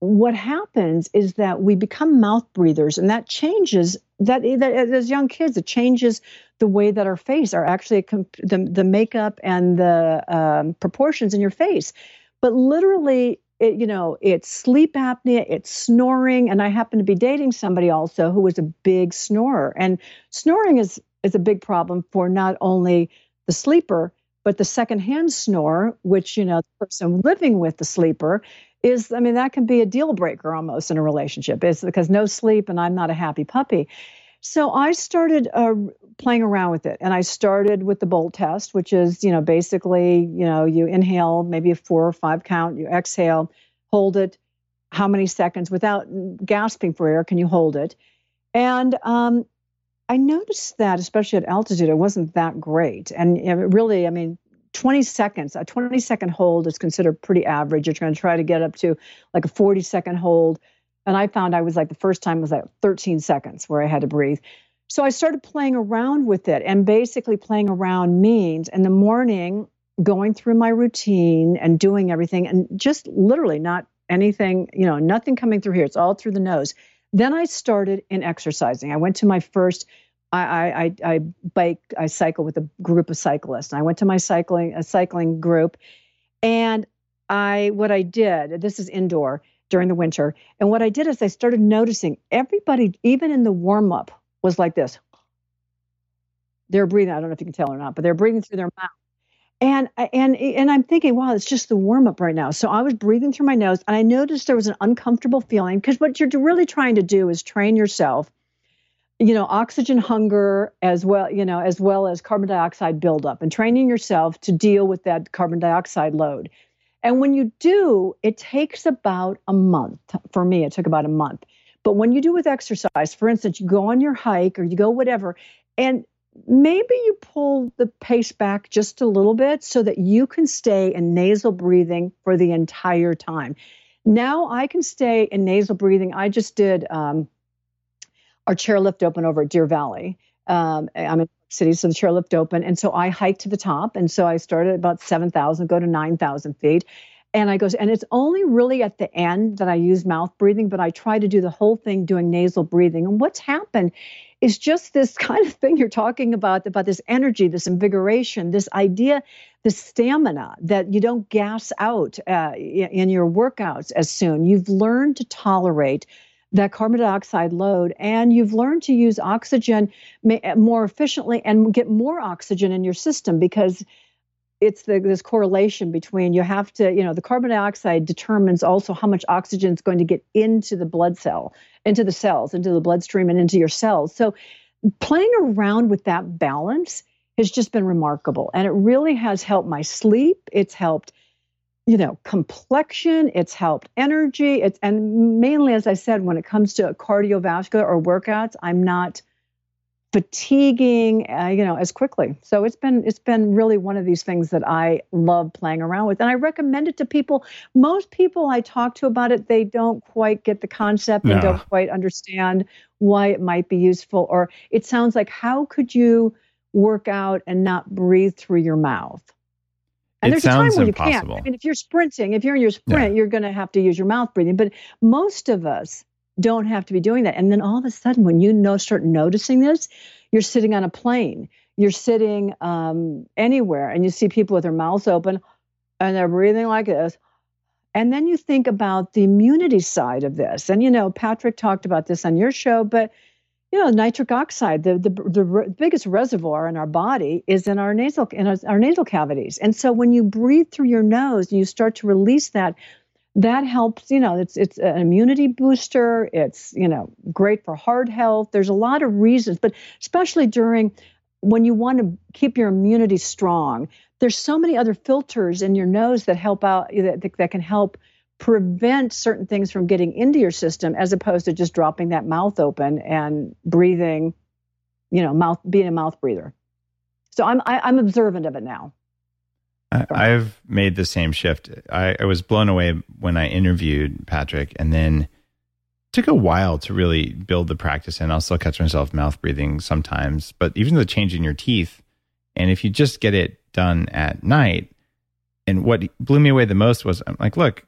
what happens is that we become mouth breathers and that changes that, that as young kids it changes the way that our face are actually the, the makeup and the um, proportions in your face. But literally it, you know it's sleep apnea it's snoring and i happen to be dating somebody also who was a big snorer. And snoring is is a big problem for not only the sleeper but the secondhand snore which you know the person living with the sleeper is i mean that can be a deal breaker almost in a relationship is because no sleep and i'm not a happy puppy. So i started uh, playing around with it and i started with the bolt test which is you know basically you know you inhale maybe a four or five count you exhale hold it how many seconds without gasping for air can you hold it? And um, i noticed that especially at altitude it wasn't that great. And really i mean 20 seconds, a 20 second hold is considered pretty average. You're trying to try to get up to like a 40 second hold. And I found I was like the first time was like 13 seconds where I had to breathe. So I started playing around with it. And basically, playing around means in the morning, going through my routine and doing everything and just literally not anything, you know, nothing coming through here. It's all through the nose. Then I started in exercising. I went to my first I, I, I bike, I cycle with a group of cyclists. I went to my cycling, a cycling group, and I, what I did, this is indoor during the winter, and what I did is I started noticing everybody, even in the warm up, was like this. They're breathing. I don't know if you can tell or not, but they're breathing through their mouth. And and and I'm thinking, wow, it's just the warm up right now. So I was breathing through my nose, and I noticed there was an uncomfortable feeling because what you're really trying to do is train yourself you know oxygen hunger as well you know as well as carbon dioxide buildup and training yourself to deal with that carbon dioxide load. And when you do it takes about a month. For me it took about a month. But when you do with exercise for instance you go on your hike or you go whatever and maybe you pull the pace back just a little bit so that you can stay in nasal breathing for the entire time. Now i can stay in nasal breathing. I just did um, our chairlift open over at Deer Valley. Um, I'm in the City, so the chairlift open, and so I hiked to the top, and so I started at about seven thousand, go to nine thousand feet, and I goes, and it's only really at the end that I use mouth breathing, but I try to do the whole thing doing nasal breathing. And what's happened is just this kind of thing you're talking about, about this energy, this invigoration, this idea, this stamina that you don't gas out uh, in your workouts as soon. You've learned to tolerate that carbon dioxide load and you've learned to use oxygen eh, more efficiently and get more oxygen in your system because it's the, this correlation between you have to you know the carbon dioxide determines also how much oxygen is going to get into the blood cell into the cells into the bloodstream and into your cells. So playing around with that balance has just been remarkable and it really has helped my sleep. It's helped you know complexion it's helped energy it's and mainly as i said when it comes to cardiovascular or workouts i'm not fatiguing uh, you know as quickly. So it's been it's been really one of these things that i love playing around with and i recommend it to people. Most people i talk to about it they don't quite get the concept no. and don't quite understand why it might be useful or it sounds like how could you work out and not breathe through your mouth and it there's a time when impossible. you can't. I mean, if you're sprinting, if you're in your sprint, yeah. you're going to have to use your mouth breathing. But most of us don't have to be doing that. And then all of a sudden, when you know, start noticing this, You're sitting on a plane. You're sitting um, anywhere, and you see people with their mouths open, and they're breathing like this. And then you think about the immunity side of this. And you know, Patrick talked about this on your show, but you know, nitric oxide, the, the, the biggest reservoir in our body is in our nasal in our, our nasal cavities. And so when you breathe through your nose and you start to release that, that helps, you know, it's it's an immunity booster, it's, you know, great for heart health. There's a lot of reasons, but especially during when you want to keep your immunity strong, there's so many other filters in your nose that help out that, that can help prevent certain things from getting into your system as opposed to just dropping that mouth open and breathing you know mouth being a mouth breather. So i'm I, am i am observant of it now. I, have made the same shift. I, I was blown away when i interviewed patrick and then took a while to really build the practice and i'll still catch myself mouth breathing sometimes but even the change in your teeth and if you just get it done at night and what blew me away the most was i'm like look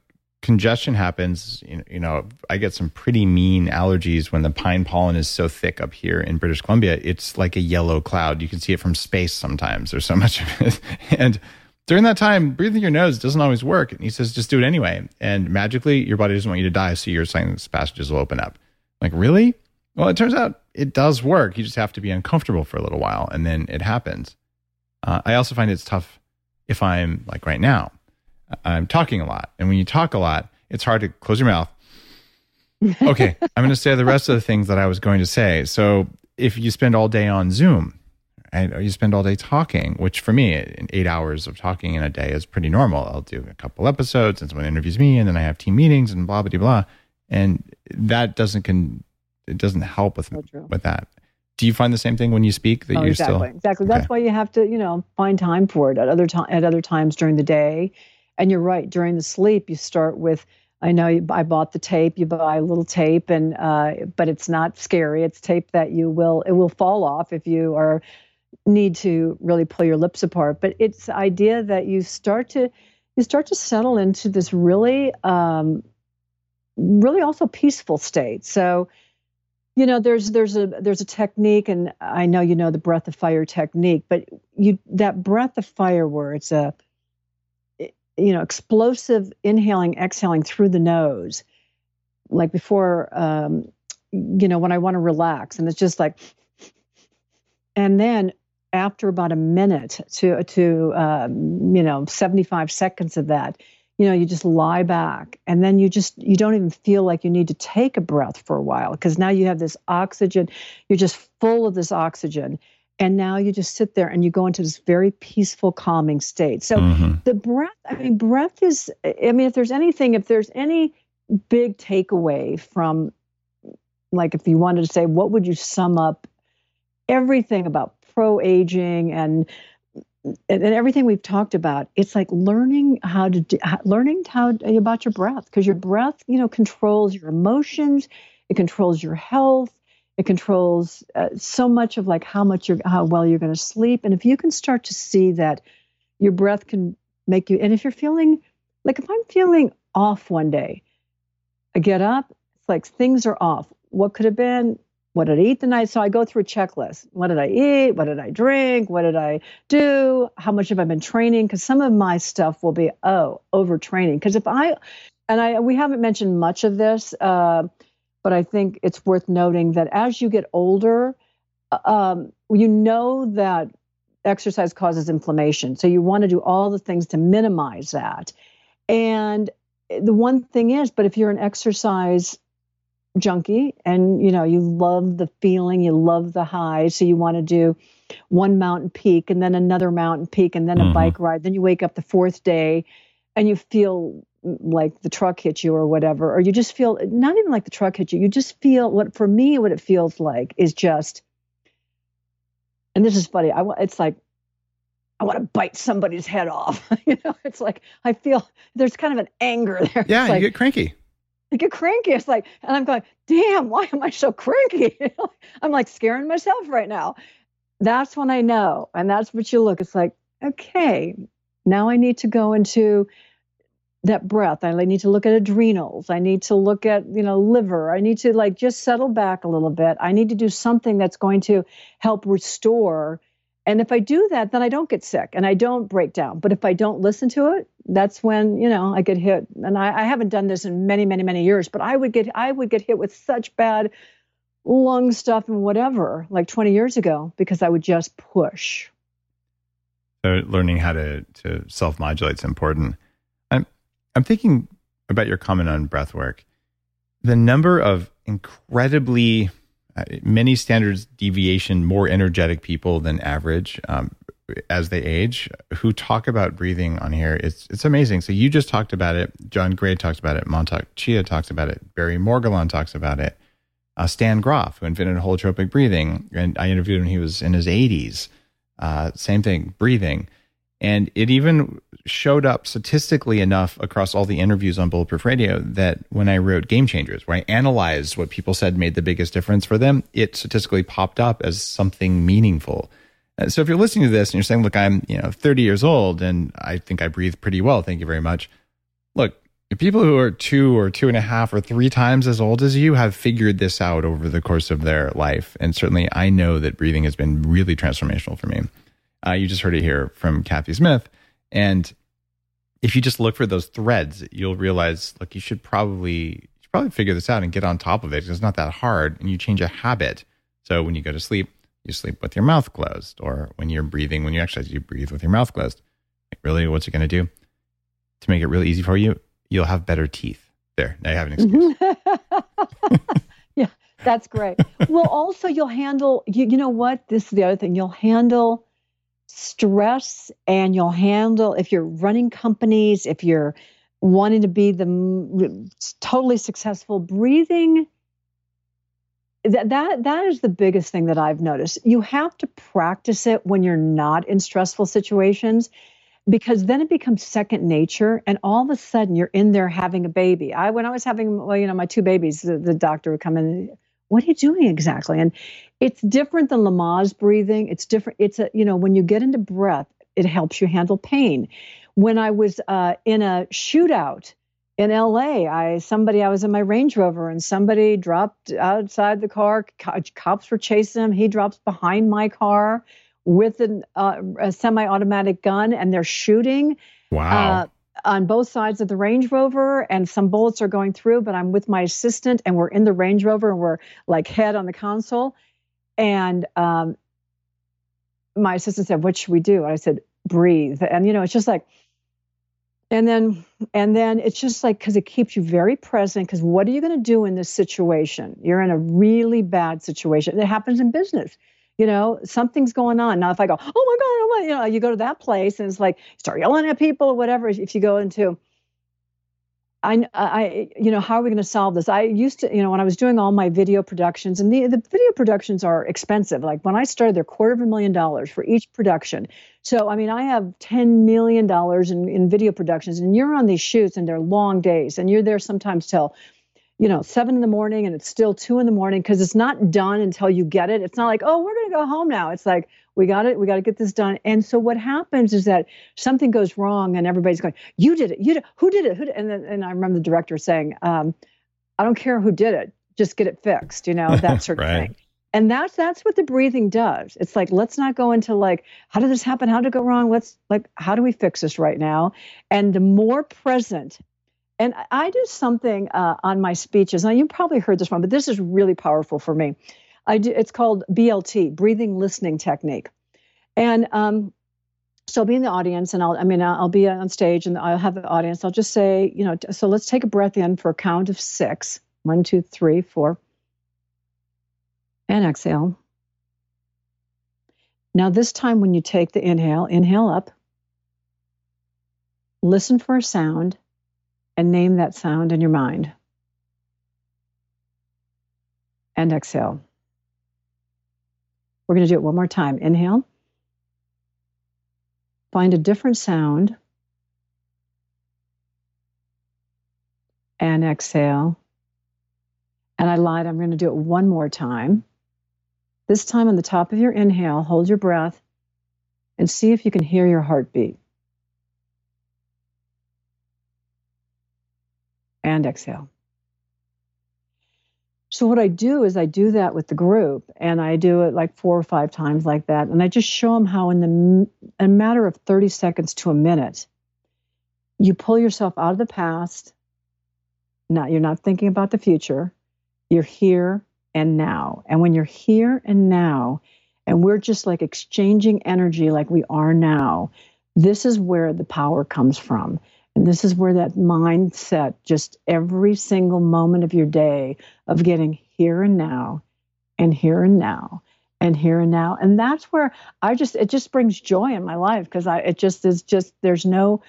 congestion happens, you know, I get some pretty mean allergies when the pine pollen is so thick up here in British Columbia. It's like a yellow cloud. You can see it from space sometimes. There's so much of it. And during that time, breathing your nose doesn't always work. And he says, just do it anyway. And magically, your body doesn't want you to die. So your sinus passages will open up. I'm like, really? Well, it turns out it does work. You just have to be uncomfortable for a little while and then it happens. Uh, I also find it's tough if I'm like right now I'm talking a lot. And when you talk a lot, it's hard to close your mouth. Okay, I'm going to say the rest of the things that I was going to say. So if you spend all day on Zoom, and you spend all day talking, which for me, eight hours of talking in a day is pretty normal. I'll do a couple episodes and someone interviews me, and then I have team meetings and blah blah blah, and that doesn't can it doesn't help with so with that. Do you find the same thing when you speak that oh, you exactly, still exactly? That's okay. why you have to you know find time for it at other time at other times during the day and you're right. During the sleep, you start with. I know you, I bought the tape. You buy a little tape, and uh, but it's not scary. It's tape that you will it will fall off if you are need to really pull your lips apart. But it's the idea that you start to you start to settle into this really um, really also peaceful state. So you know there's there's a there's a technique and i know you know the breath of fire technique but you that breath of fire where it's a you know, explosive inhaling, exhaling through the nose, like before, um, you know, when I want to relax, and it's just like, and then after about a minute to to um, you know 75 seconds of that you know you just lie back and then you just you don't even feel like you need to take a breath for a while because now you have this oxygen you're just full of this oxygen and now you just sit there and you go into this very peaceful calming state. So mm-hmm. the breath i mean breath is i mean if there's anything if there's any big takeaway from like if you wanted to say what would you sum up everything about pro aging and and, everything we've talked about? It's like learning how to do, learning how about your breath because your breath you know controls your emotions. It controls your health it controls uh, so much of like how much you're how well you're going to sleep. And if you can start to see that your breath can make you and if you're feeling like if i'm feeling off one day i get up it's like things are off. What could have been? What did i eat the night? So i go through a checklist. What did i eat? What did i drink? What did i do? How much have i been training? Because some of my stuff will be oh overtraining. Because if i and i we haven't mentioned much of this uh, but I think it's worth noting that as you get older, uh, um, you know that exercise causes inflammation. So you want to do all the things to minimize that. And the one thing is, but if you're an exercise junkie and you know you love the feeling, you love the high, so you want to do one mountain peak and then another mountain peak and then a mm-hmm. bike ride, then you wake up the fourth day and you feel like the truck hit you or whatever, or you just feel not even like the truck hit you. You just feel what for me, what it feels like is just, and this is funny. I want it's like I want to bite somebody's head off. you know, it's like I feel there's kind of an anger there. Yeah, you like, get cranky. I get cranky. It's like, and I'm going, damn, why am I so cranky? I'm like scaring myself right now. That's when I know, and that's what you look. It's like, okay, now I need to go into that breath. I need to look at adrenals. I need to look at, you know, liver. I need to like just settle back a little bit. I need to do something that's going to help restore. And if I do that, then I don't get sick and I don't break down. But if I don't listen to it, that's when, you know, I get hit. And I, I haven't done this in many, many, many years, but I would get I would get hit with such bad lung stuff and whatever like 20 years ago because I would just push. So learning how to to self-modulate is important. I'm thinking about your comment on breath work. The number of incredibly uh, many standards deviation more energetic people than average um, as they age who talk about breathing on here it's it's amazing. So you just talked about it. John gray talks about it. Mantak Chia talks about it. Barry morguelan talks about it. Uh, stan grof who invented holotropic breathing and i interviewed him when he was in his 80s uh, same thing breathing and it even showed up statistically enough across all the interviews on Bulletproof Radio that when I wrote Game Changers, where I analyzed what people said made the biggest difference for them, it statistically popped up as something meaningful. Uh, so if you're listening to this and you're saying, look, I'm, you know, 30 years old and I think I breathe pretty well. Thank you very much. Look, people who are two or two and a half or three times as old as you have figured this out over the course of their life. And certainly I know that breathing has been really transformational for me. Uh, you just heard it here from Kathy Smith. And if you just look for those threads, you'll realize, look, you should probably you should probably figure this out and get on top of it. It's not that hard, and you change a habit. So when you go to sleep, you sleep with your mouth closed, or when you're breathing, when you exercise, you breathe with your mouth closed. Like, really, what's it going to do to make it really easy for you? You'll have better teeth. There, now you have an excuse. yeah, that's great. well, also you'll handle. You, you know what? This is the other thing. You'll handle stress and you'll handle if you're running companies if you're wanting to be the totally successful breathing that, that that is the biggest thing that i've noticed. You have to practice it when you're not in stressful situations because then it becomes second nature and all of a sudden you're in there having a baby. I when i was having well you know my two babies the, the doctor would come in what are you doing exactly and it's different than Lamaze breathing. It's different. It's a, you know, when you get into breath, it helps you handle pain. When I was uh, in a shootout in LA, I somebody I was in my Range Rover and somebody dropped outside the car. Cops were chasing him. He drops behind my car with an, uh, a semi-automatic gun, and they're shooting. Wow. Uh, on both sides of the Range Rover, and some bullets are going through. But I'm with my assistant, and we're in the Range Rover, and we're like head on the console and um, my assistant said, "What should we do?" And I said, "Breathe." And you know, it's just like, and then and then it's just like because it keeps you very present. Because what are you going to do in this situation? You're in a really bad situation. It happens in business. You know, something's going on. Now, if I go, "Oh my god," oh my, you know, you go to that place and it's like start yelling at people or whatever. If you go into I, I, you know, how are we going to solve this? I used to, you know, when I was doing all my video productions, and the, the video productions are expensive. Like when I started, they're quarter of a million dollars for each production. So, I mean, I have $10 million in, in video productions, and you're on these shoots, and they're long days, and you're there sometimes till, you know, seven in the morning, and it's still two in the morning because it's not done until you get it. It's not like, oh, we're going to go home now. It's like, we got it we got to get this done and so what happens is that something goes wrong and everybody's going you did it you did who did it who did it? and then and i remember the director saying um, i don't care who did it just get it fixed you know that sort right. of thing and that's that's what the breathing does it's like let's not go into like how did this happen how did it go wrong let's like how do we fix this right now and the more present and i do something uh, on my speeches now you probably heard this one but this is really powerful for me I do, it's called BLT, breathing listening technique. And um, so I'll be in the audience and I'll, I mean, I'll be on stage and I'll have the audience. I'll just say, you know, so let's take a breath in for a count of six. One, two, three, four. And exhale. Now, this time when you take the inhale, inhale up, listen for a sound, and name that sound in your mind. And exhale. We're going to do it one more time. Inhale. Find a different sound. And exhale. And I lied. I'm going to do it one more time. This time on the top of your inhale, hold your breath and see if you can hear your heartbeat. And exhale. So what I do is I do that with the group and I do it like four or five times like that and I just show them how in the a matter of 30 seconds to a minute you pull yourself out of the past not you're not thinking about the future you're here and now and when you're here and now and we're just like exchanging energy like we are now this is where the power comes from and this is where that mindset, just every single moment of your day of getting here and now and here and now and here and now. And that's where I just, it just brings joy in my life because I, it just is just, there's no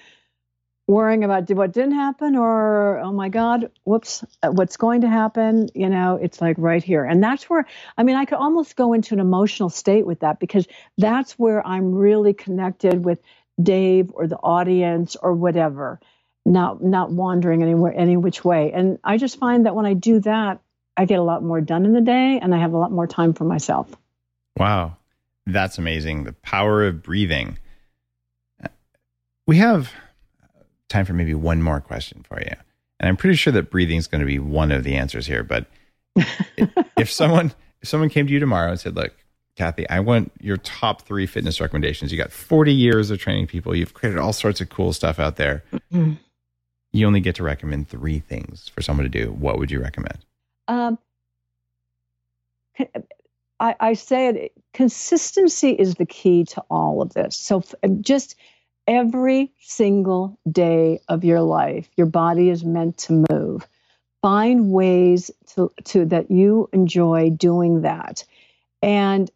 worrying about what didn't happen or, oh my God, whoops, uh, what's going to happen. You know, it's like right here. And that's where, I mean, I could almost go into an emotional state with that because that's where I'm really connected with Dave or the audience or whatever, not not wandering anywhere any which way. And I just find that when I do that, I get a lot more done in the day and I have a lot more time for myself. Wow. That's amazing. The power of breathing. We have time for maybe one more question for you. And I'm pretty sure that breathing is going to be one of the answers here, but if someone if someone came to you tomorrow and said, "Look, Kathy, I want your top three fitness recommendations. You got 40 years of training people. You've created all sorts of cool stuff out there. Mm-hmm. You only get to recommend three things for someone to do. What would you recommend? Um, I, I say it, consistency is the key to all of this. So just every single day of your life, your body is meant to move. Find ways to, to that you enjoy doing that. And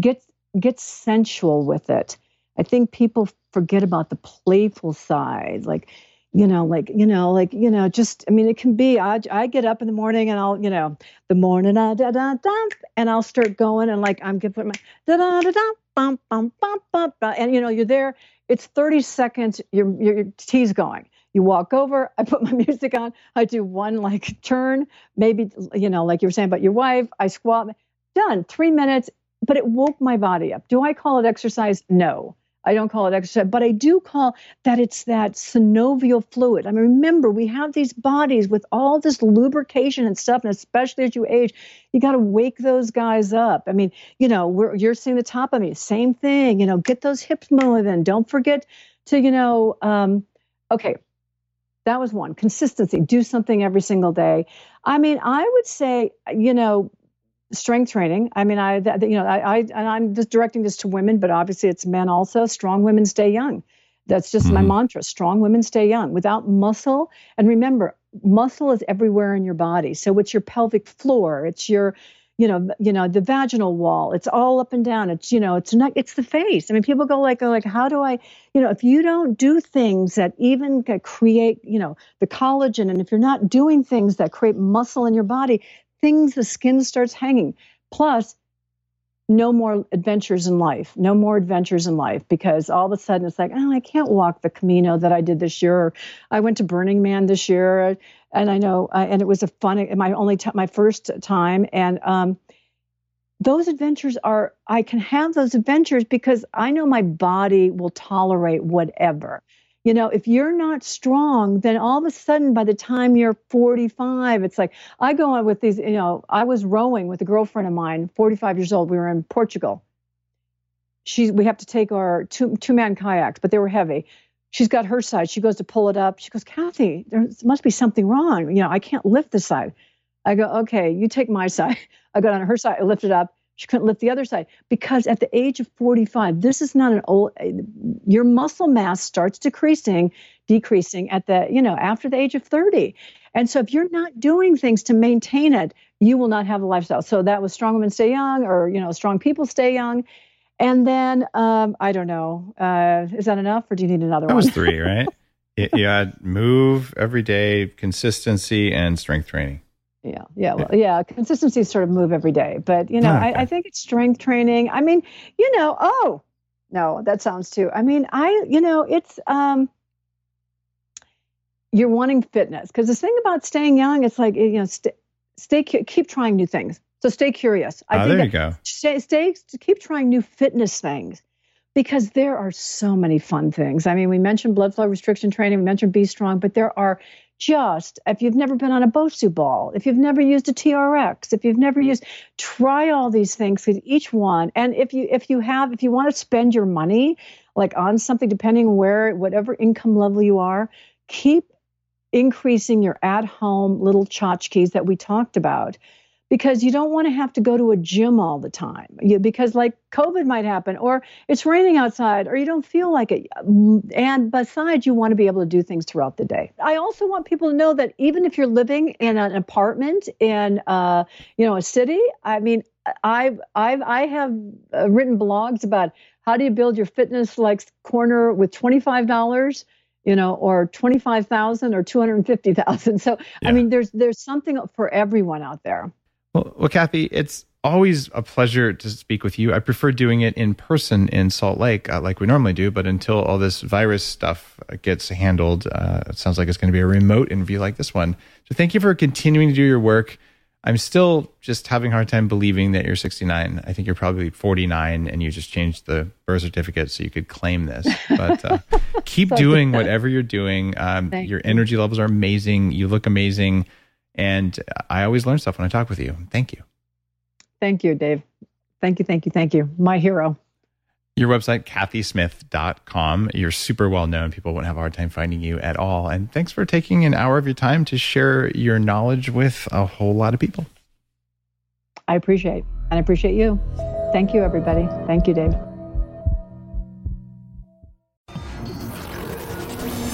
get get sensual with it. I think people forget about the playful side, like you know, like you know, like you know, just I mean, it can be. I I get up in the morning and I'll you know, the morning da da da da, and I'll start going and like I'm gonna put my da da da da bum bum bum bum, and you know, you're there. It's 30 seconds. Your, your tea's going. You walk over. I put my music on. I do one like turn, maybe you know, like you were saying about your wife. I squat. Done. Three minutes but it woke my body up. Do I call it exercise? No. I don't call it exercise, but I do call that it's that synovial fluid. I mean, remember, we have these bodies with all this lubrication and stuff, and especially as you age, you got to wake those guys up. I mean, you know, you're seeing the top of me, same thing. You know, get those hips moving. Don't forget to, you know, um, okay, that was one. Consistency. Do something every single day. I mean, I would say, you know, strength training. I mean, I, that, you know, I, I, and I'm just directing this to women, but obviously it's men also. Strong women stay young. That's just mm-hmm. my mantra. Strong women stay young. Without muscle, and remember, muscle is everywhere in your body. So it's your pelvic floor. It's your, you know, you know, the vaginal wall. It's all up and down. It's, you know, it's not. It's the face. I mean, people go like, go like, how do I, you know, if you don't do things that even create, you know, the collagen, and if you're not doing things that create muscle in your body, things, the skin starts hanging. Plus, no more adventures in life, no more adventures in life because all of a sudden it's like, oh, I can't walk the Camino that I did this year. I went to Burning Man this year, and I know, uh, and it was a fun, my only, t- my first time, and um, those adventures are, I can have those adventures because I know my body will tolerate whatever you know, if you're not strong, then all of a sudden by the time you're 45, it's like I go on with these, you know, I was rowing with a girlfriend of mine, 45 years old. We were in Portugal. She, we have to take our two two man kayaks, but they were heavy. She's got her side. She goes to pull it up. She goes, Kathy, there must be something wrong. You know, I can't lift this side. I go, okay, you take my side. I got on her side, I lift it up. She couldn't lift the other side because at the age of 45, this is not an old, your muscle mass starts decreasing, decreasing at the, you know, after the age of 30. And so if you're not doing things to maintain it, you will not have a lifestyle. So that was strong women stay young or, you know, strong people stay young. And then, um, I don't know, uh, is that enough or do you need another that one? That was three, right? you had move every day, consistency, and strength training. Yeah, yeah, well, yeah. Consistency sort of move every day, but you know, okay. I, I think it's strength training. I mean, you know, oh no, that sounds too. I mean, I, you know, it's um, you're wanting fitness because the thing about staying young, it's like you know, st- stay, keep trying new things. So stay curious. I oh, there you go. Stay, stay, keep trying new fitness things because there are so many fun things. I mean, we mentioned blood flow restriction training, we mentioned B Strong, but there are just if you've never been on a Bosu ball, if you've never used a TRX, if you've never mm. used, try all these things with each one. And if you if you have if you want to spend your money like on something, depending where whatever income level you are, keep increasing your at home little tchotchkes that we talked about because you don't want to have to go to a gym all the time you, because like covid might happen or it's raining outside or you don't feel like it and besides you want to be able to do things throughout the day i also want people to know that even if you're living in an apartment in uh, you know a city i mean i've i've i have uh, written blogs about how do you build your fitness like corner with $25 you know, or 25,000 or 250,000. So, yeah. I mean, there's, there's something for everyone out there. Well, well, Kathy, it's always a pleasure to speak with you. I prefer doing it in person in Salt Lake, uh, like we normally do. But until all this virus stuff gets handled, uh, it sounds like it's going to be a remote interview like this one. So thank you for continuing to do your work. I'm still just having a hard time believing that you're 69. I think you're probably 49 and you just changed the birth certificate so you could claim this. But uh, keep doing whatever you're doing. Um, your energy levels are amazing. You look amazing. And I always learn stuff when I talk with you. Thank you. Thank you, Dave. Thank you, thank you, thank you. My hero. Your website, kathysmith.com. You're super well known. People won't have a hard time finding you at all. And thanks for taking an hour of your time to share your knowledge with a whole lot of people. I appreciate and I appreciate you. Thank you, everybody. Thank you, Dave.